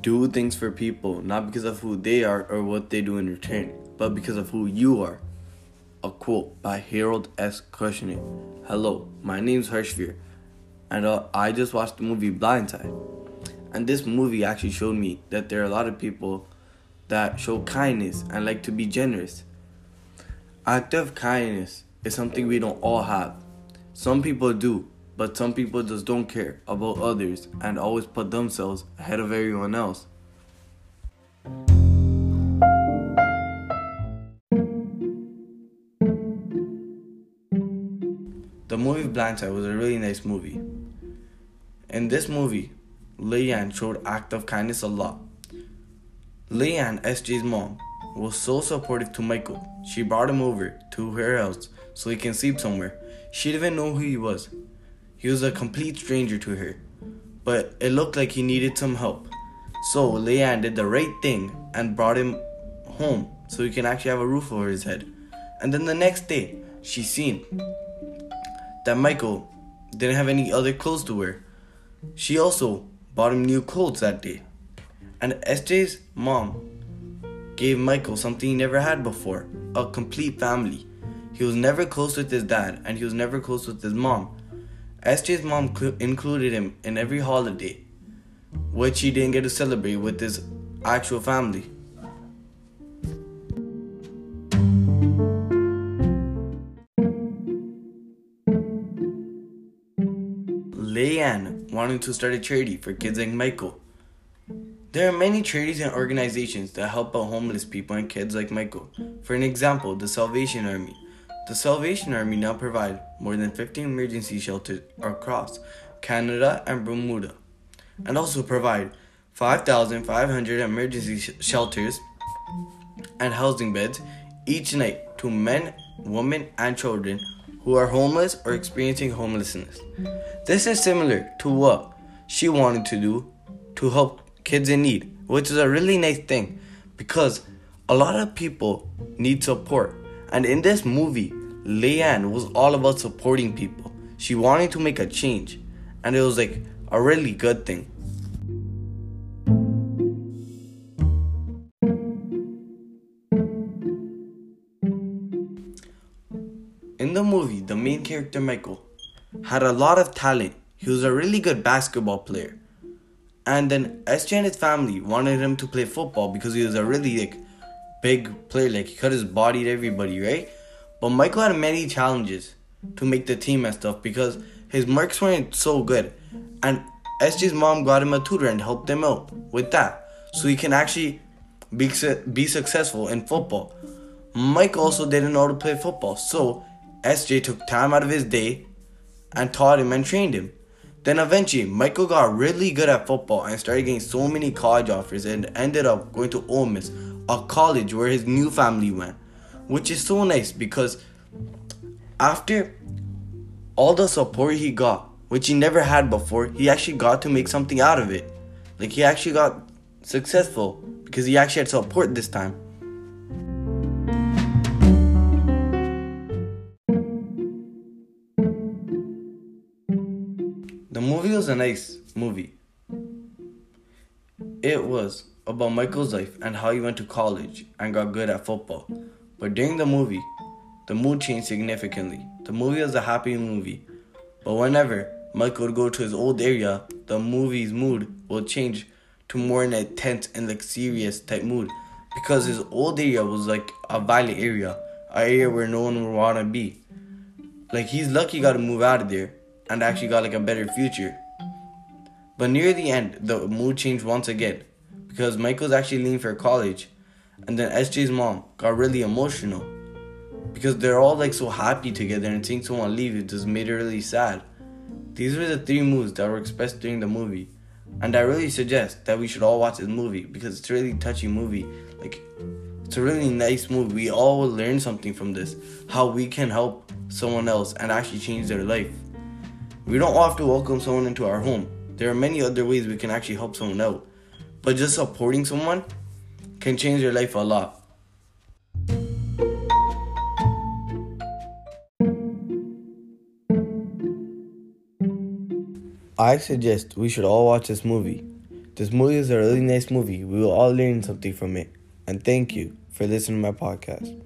Do things for people, not because of who they are or what they do in return, but because of who you are. A quote by Harold S. Kushner. Hello, my name's Harshveer, and uh, I just watched the movie Blindside. And this movie actually showed me that there are a lot of people that show kindness and like to be generous. Act of kindness is something we don't all have. Some people do, but some people just don't care about others and always put themselves ahead of everyone else. The movie Blindside was a really nice movie. In this movie, Leigh Anne showed act of kindness a lot. Leigh Anne, SJ's mom, was so supportive to Michael. She brought him over to her house so he can sleep somewhere. She didn't even know who he was. He was a complete stranger to her, but it looked like he needed some help. So Leigh Anne did the right thing and brought him home so he can actually have a roof over his head. And then the next day, she seen that Michael didn't have any other clothes to wear. She also bought him new clothes that day. And SJ's mom gave Michael something he never had before a complete family. He was never close with his dad, and he was never close with his mom. SJ's mom cl- included him in every holiday, which he didn't get to celebrate with his actual family. Leigh Anne wanted to start a charity for kids like Michael. There are many charities and organizations that help out homeless people and kids like Michael. For an example, the Salvation Army. The Salvation Army now provide more than 15 emergency shelters across Canada and Bermuda, and also provide 5,500 emergency sh- shelters and housing beds each night to men, women, and children who are homeless or experiencing homelessness. This is similar to what she wanted to do to help kids in need, which is a really nice thing because a lot of people need support. And in this movie, Leigh Anne was all about supporting people. She wanted to make a change, and it was like a really good thing. In the movie, the main character Michael had a lot of talent. He was a really good basketball player. And then SJ and his family wanted him to play football because he was a really like big player, like he cut his body to everybody, right? But Michael had many challenges to make the team and stuff because his marks weren't so good. And SJ's mom got him a tutor and helped him out with that. So he can actually be, be successful in football. Mike also didn't know how to play football. So SJ took time out of his day and taught him and trained him. Then eventually, Michael got really good at football and started getting so many college offers and ended up going to Ole Miss, a college where his new family went. Which is so nice because after all the support he got, which he never had before, he actually got to make something out of it. Like he actually got successful because he actually had support this time. The movie was a nice movie. It was about Michael's life and how he went to college and got good at football. But during the movie, the mood changed significantly. The movie was a happy movie. But whenever Michael would go to his old area, the movie's mood will change to more an intense and like serious type mood. Because his old area was like a violent area, an area where no one would wanna be. Like he's lucky he got to move out of there and actually got like a better future. But near the end, the mood changed once again because Michael's actually leaving for college, and then SJ's mom got really emotional because they're all like so happy together and seeing someone leave it just made her really sad. These were the three moods that were expressed during the movie, and I really suggest that we should all watch this movie because it's a really touchy movie. Like, it's a really nice movie. We all will learn something from this, how we can help someone else and actually change their life. We don't have to welcome someone into our home. There are many other ways we can actually help someone out. But just supporting someone can change your life a lot. I suggest we should all watch this movie. This movie is a really nice movie. We will all learn something from it. And thank you for listening to my podcast.